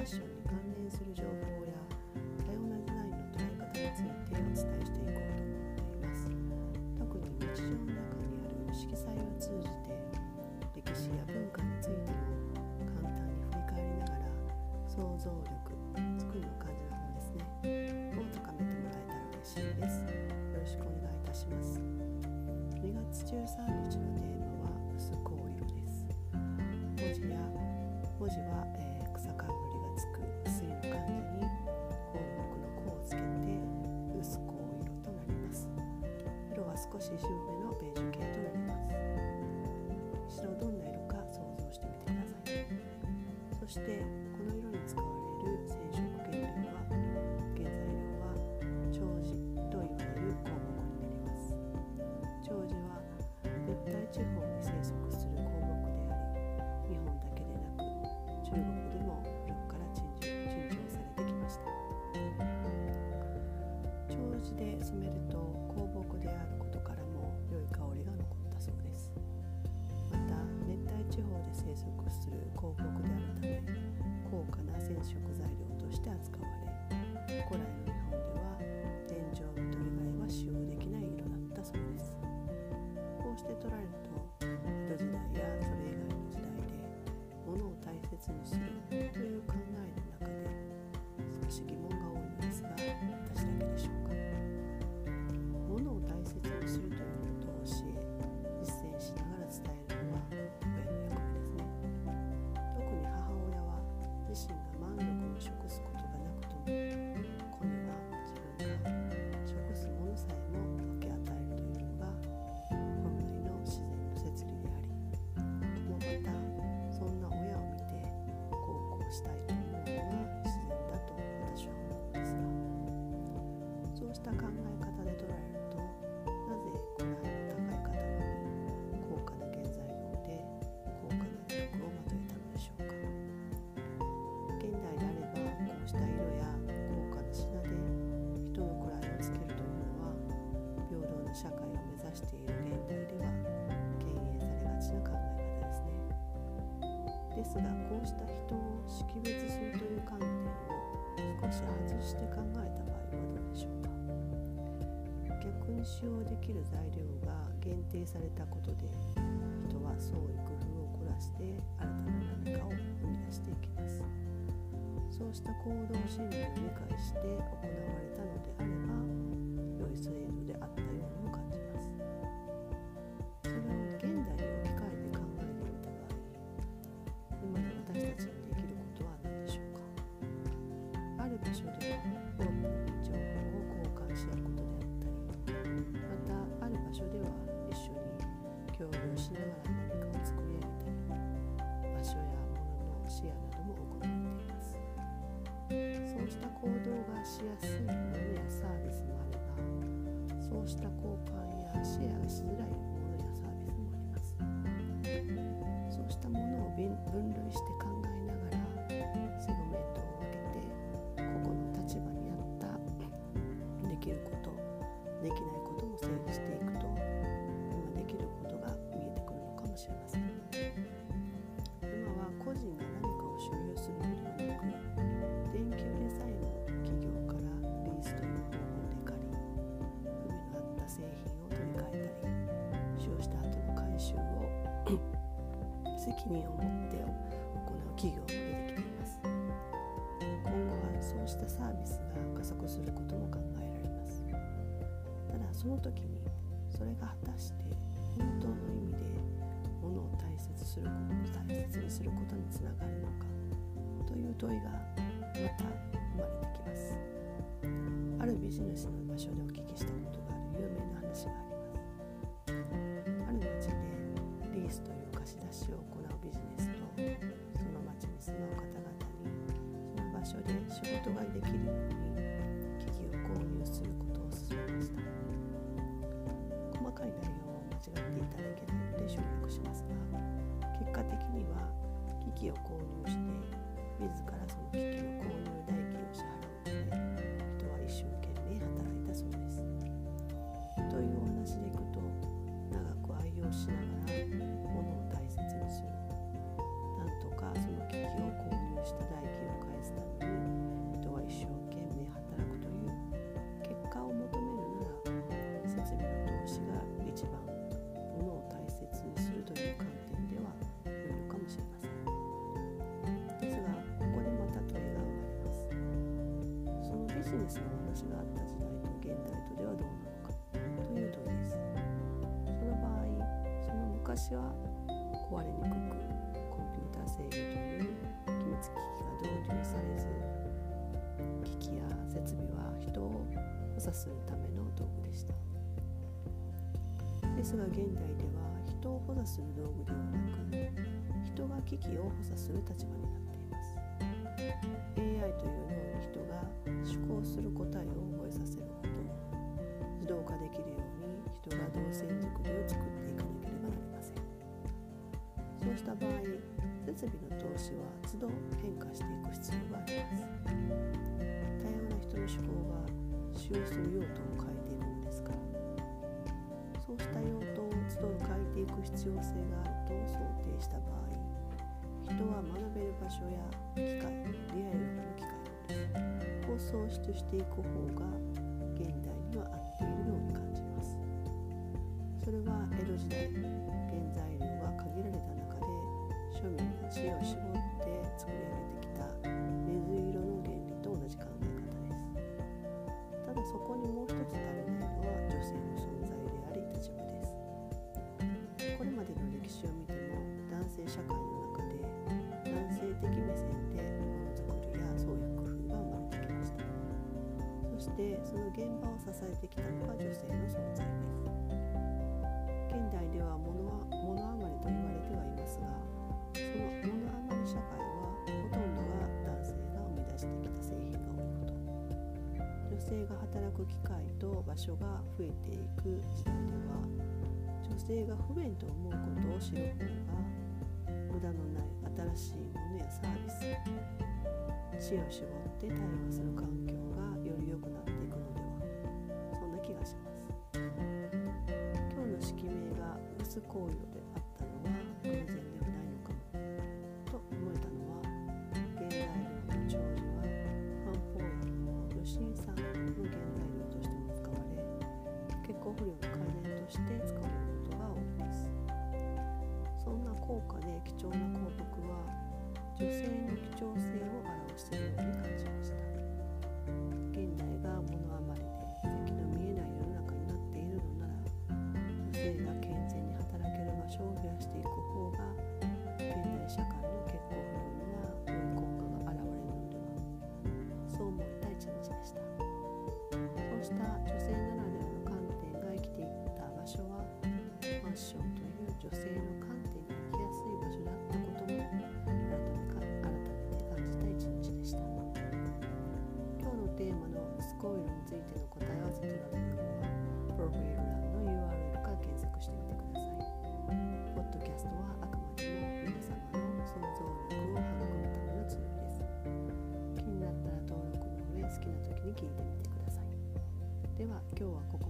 ファッションに関連する情報や多様なデザインの捉え方についてお伝えしていこうと思っています特に日常の中にある色彩を通じて歴史や文化についても簡単に振り返りながら想像力作りの感じの方ですねを高めてもらえたら嬉しいですよろしくお願いいたします2月13日のテーマは薄氷です文字や文字は、えー少し渋めのベージュ系となります。白どんな色か想像してみてください。そして古来の日本では天井人以外は使用できない色だったそうです。こうして取られたですがこうした人を識別するという観点を少し外して考えた場合はどうでしょうか？逆に使用できる材料が限定されたことで人は創意工夫を凝らして新たな何かを生み出していきます。そうした行動心理を理解して行われたのであれば今は個人が何かを所有するのではなく電球でさえも企業からリースという方法で借り不備のあった製品を取り替えたり使用した後の回収を責任を持って行う企業も出てきています。今後はそうしたサービスが加速することも考えられます。ただその時にすることを大切にすることにつながるのかという問いがまた生まれてきます。あるビジネスの場所でお聞きしたことがある有名な話がありますある町でリースという貸し出しを行うビジネスとその町に住まう方々にその場所で仕事ができるように機器を購入することを勧めました。細かい内容を間違っていただけないので省略しますが果的には機器を購入して自らその機器を購入スの話があった時代と現代とではどうなのかという問いです。その場合その昔は壊れにくくコンピューター制御という機密機器が導入されず機器や設備は人を補佐するための道具でした。ですが現代では人を補佐する道具ではなく人が機器を補佐する立場になっています。AI という脳に人が思考する答えを覚えさせること自動化できるように人が動線作りを作っていかなければなりません。そうした場合設備の投資は都度変化していく必要があります。多様な人の思考が使用する用途を変えていくのですから。そうした用途を都度変えていく必要性があると想定した場合人は学べる場所や機会を創出していく方が現代には合っているように感じます。それは江戸時代原材料が限られた中で庶民が知恵を絞って作り上げてそしてその現場を支えてきたのが女性の存在です現代では物は物余りと言われてはいますがその物余り社会はほとんどが男性が生み出してきた製品が多いこと女性が働く機会と場所が増えていく時代では女性が不便と思うことを知る方が無駄のない新しいものやサービス知恵を絞って対話する環境がくなっていくのではそんな気がします今日の式名が「薄紅葉」であったのは偶然ではないのかもと思えたのは現代料の長寿は漢方薬の余震酸の原材料としても使われ血行不良の改善として使われることが多いですそんな高価で貴重な広告は女性の貴重性を表しているように感じまし行為論についての答え合わせとなる部分はプロフィール欄の URL から検索してみてください。ポッドキャストはあくまでも皆様の想像力を育むためのツールです。気になったら登録の上好きな時に聞いてみてください。では今日はここ